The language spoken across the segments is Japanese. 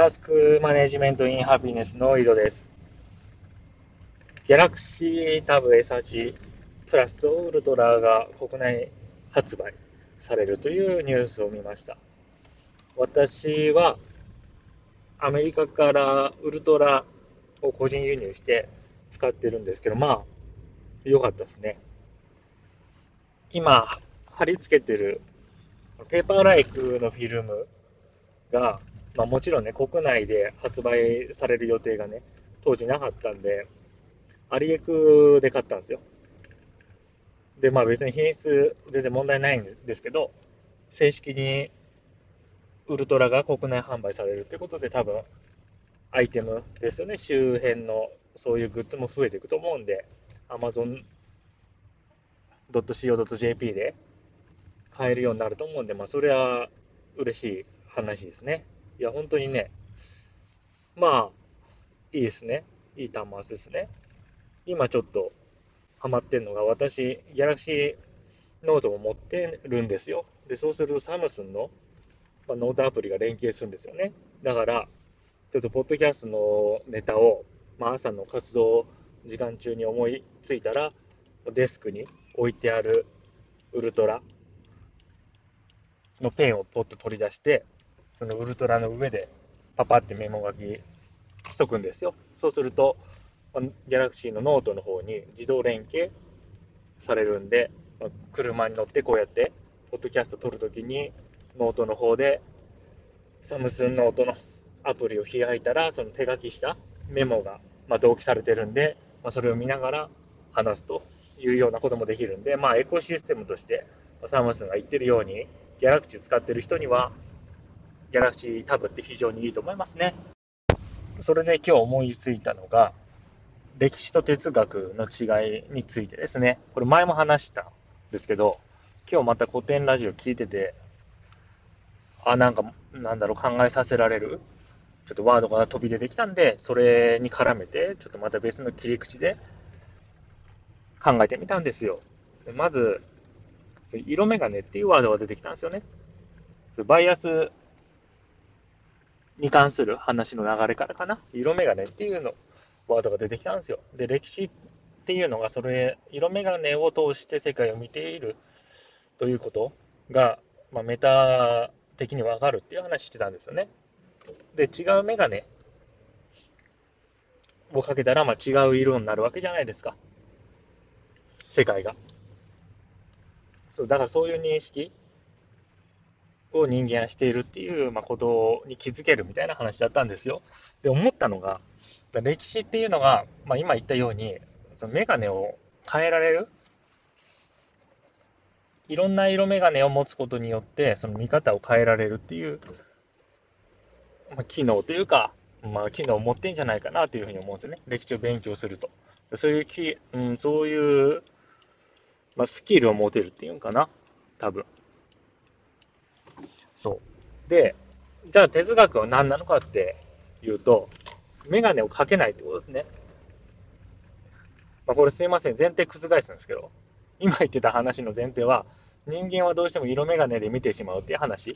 タスクマネジメントインハピネスの井戸です。ギャラクシータブ S8 プラスとウルトラが国内発売されるというニュースを見ました。私はアメリカからウルトラを個人輸入して使ってるんですけど、まあ、良かったですね。今、貼り付けてるペーパーライフのフィルムが、まあ、もちろんね、国内で発売される予定がね、当時なかったんで、アリエクで買ったんですよ。で、まあ別に品質全然問題ないんですけど、正式にウルトラが国内販売されるってことで多分アイテムですよね、周辺のそういうグッズも増えていくと思うんで、Amazon.co.jp で買えるようになると思うんで、まあそれは嬉しい話ですね。いや、本当にね、まあ、いいですね。いい端末ですね。今ちょっとハマってるのが、私、ギャラクシーノートを持ってるんですよ。で、そうするとサムスンの、まあ、ノートアプリが連携するんですよね。だから、ちょっとポッドキャストのネタを、まあ、朝の活動時間中に思いついたら、デスクに置いてある Ultra のペンをポッと取り出して、その Ultra の上でパパってメモ書きしとくんですよ。そうすると、 Galaxy のノートの方に自動連携されるんで、車に乗ってこうやって、ポッドキャスト録るときに、ノートの方で、 Samsung Notes のアプリを開いたら、その手書きしたメモが、ま同期されてるんで、まそれを見ながら話すというようなこともできるんで、まあ、エコシステムとして、サムスンが言ってるように、ギャラクシー使ってる人には、ギャラクシータブって非常にいいと思いますね。それで今日思いついたのが、歴史と哲学の違いについてですね。これ前も話したんですけど、今日また古典ラジオ聞いてて、あ、なんか、なんだろう、考えさせられる、ちょっとワードが飛び出てきたんで、それに絡めて、ちょっとまた別の切り口で考えてみたんですよ。でまず、色眼鏡っていうワードが出てきたんですよね。バイアスに関する話の流れからかな、色眼鏡っていうのワードが出てきたんですよ。で、歴史っていうのが、それ、色眼鏡を通して世界を見ているということが、まあ、メタ的にわかるっていう話してたんですよね。で、違う眼鏡をかけたら、まあ、違う色になるわけじゃないですか。世界が。そう、だからそういう認識を人間はしているっていう、まあ、ことに気づけるみたいな話だったんですよ。で、思ったのが、歴史っていうのが、まあ、今言ったように、そのメガネを変えられるいろんな色眼鏡を持つことによって、その見方を変えられるっていう、まあ、機能というか、まあ、機能を持ってんじゃないかなというふうに思うんですよね。歴史を勉強すると。そういうき、うん、そういう、まあ、スキルを持てるっていうのかな。多分。そう。で、じゃあ哲学は何なのかっていうと、メガネをかけないってことですね。まあ、これすいません、前提覆すんですけど、今言ってた話の前提は、人間はどうしても色眼鏡で見てしまうっていう話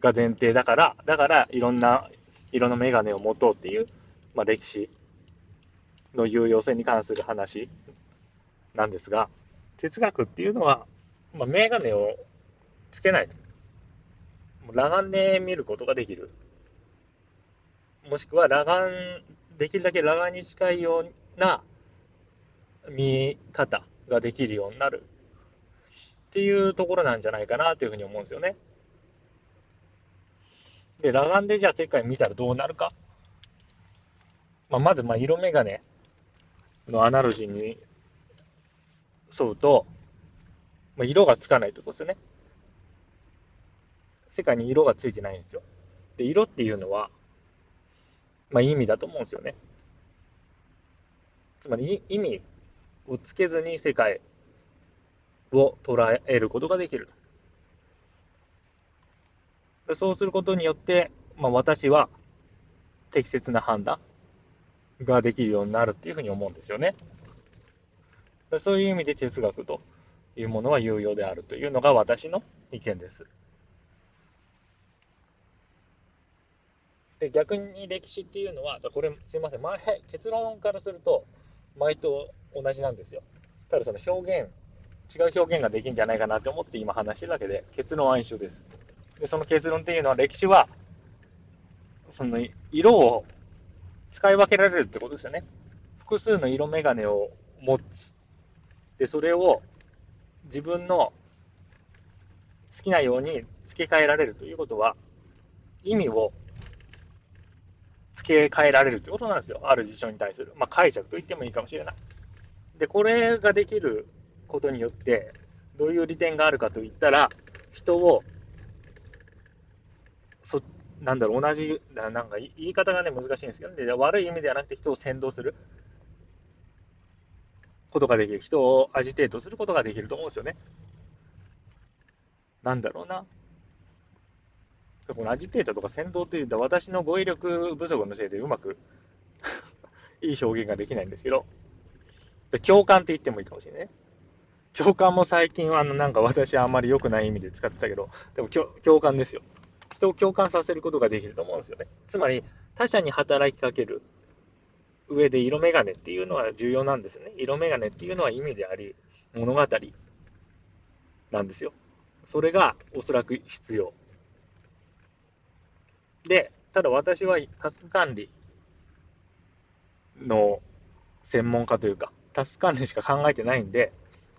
が前提だから、だからいろんな色の眼鏡を持とうっていう、まあ、歴史の有用性に関する話なんですが、哲学っていうのは、まあ、眼鏡をつけない。裸眼で見ることができる。もしくは裸眼、できるだけ裸眼に近いような見方ができるようになるっていうところなんじゃないかなというふうに思うんですよね。で、裸眼でじゃあ世界見たらどうなるか。まあ、まず、まあ、色眼鏡のアナロジーに沿うと、まあ、色がつかないってことですよね。世界に色がついてないんですよ。で、色っていうのは、まあ、意味だと思うんですよね。つまり、意味をつけずに世界を捉えることができる。そうすることによって、まあ、私は適切な判断ができるようになるっていうふうに思うんですよね。そういう意味で哲学というものは有用であるというのが私の意見です。で逆に歴史っていうのは、これすいません、前、結論からすると、前と同じなんですよ。ただその表現、違う表現ができるんじゃないかなと思って今話してるだけで、結論は一緒です。で、その結論っていうのは、歴史は、その色を使い分けられるってことですよね。複数の色眼鏡を持つ。で、それを自分の好きなように付け替えられるということは、意味を付け替えられるということなんですよ。ある事象に対する。まあ、解釈と言ってもいいかもしれない。で、これができることによって、どういう利点があるかといったら、人を、そなんだろう、同じ、なんか言い方がね、難しいんですけど、ね、悪い意味ではなくて人を先導することができる。人をアジテートすることができると思うんですよね。なんだろうな。このアジテートとか先導というと、私の語彙力不足のせいでうまく いい表現ができないんですけど、共感って言ってもいいかもしれない。共感も最近はなんか私はあんまり良くない意味で使ってたけど、でも共感ですよ。人を共感させることができると思うんですよね。つまり、他者に働きかける上で色眼鏡っていうのは重要なんですね。色眼鏡っていうのは意味であり、物語なんですよ。それがおそらく必要。で、ただ私はタスク管理の専門家というか、タスク管理しか考えてないんで、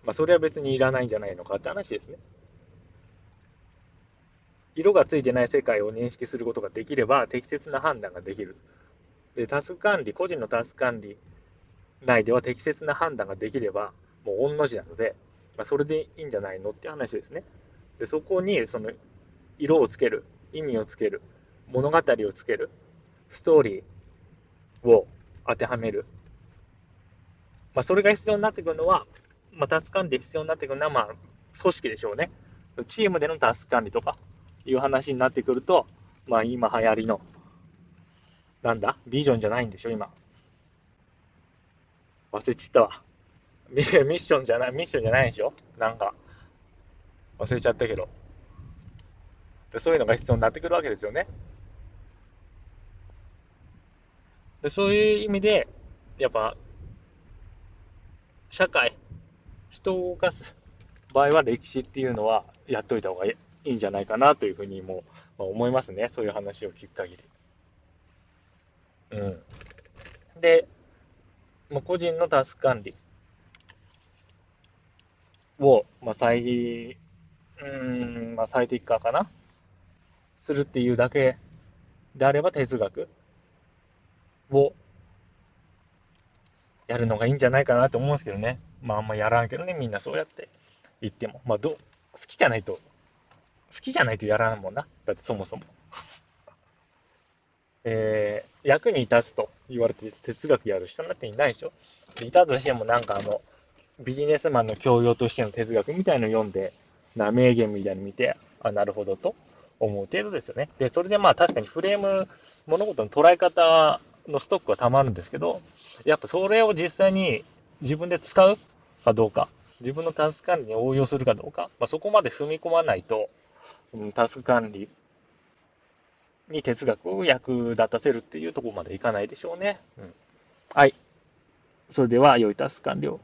まあ、それは別にいらないんじゃないのかって話ですね。色がついてない世界を認識することができれば、適切な判断ができる。で、タスク管理、個人のタスク管理内では適切な判断ができれば、もう御の字なので、まあ、それでいいんじゃないのって話ですね。で、そこに、その、色をつける、意味をつける、物語をつける、ストーリーを当てはめる。まあ、それが必要になってくるのは、まあ、タスク管理で必要になってくるのは、まあ、組織でしょうね。チームでのタスク管理とかいう話になってくると、まあ、今流行りの、なんだ？ビジョンじゃないんでしょ、今。忘れちゃったわ。ミッションじゃない、ミッションじゃないでしょ？なんか、忘れちゃったけど。そういうのが必要になってくるわけですよね。そういう意味で、やっぱ、社会、人を動かす場合は歴史っていうのはやっといた方がいいんじゃないかなというふうにも思いますね。そういう話を聞く限り。うん。で、まあ、個人のタスク管理を、まあ、最、うん、まあ、最適化かなするっていうだけであれば哲学をやるのがいいんじゃないかなと思うんですけどね。まああんまやらんけどね、みんなそうやって言っても。まあど、好きじゃないと、好きじゃないとやらんもんな。だってそもそも。えー、役に立つと言われて哲学やる人なんていないでしょ。いたとしてもなんかあの、ビジネスマンの教養としての哲学みたいの読んで、な名言みたいに見て、あ、なるほどと思う程度ですよね。で、それでまあ確かにフレーム、物事の捉え方のストックは溜まるんですけど、やっぱそれを実際に自分で使うかどうか、自分のタスク管理に応用するかどうか、まあ、そこまで踏み込まないと、タスク管理に哲学を役立たせるっていうところまでいかないでしょうね。うん、はい。それでは、良いタスク管理を。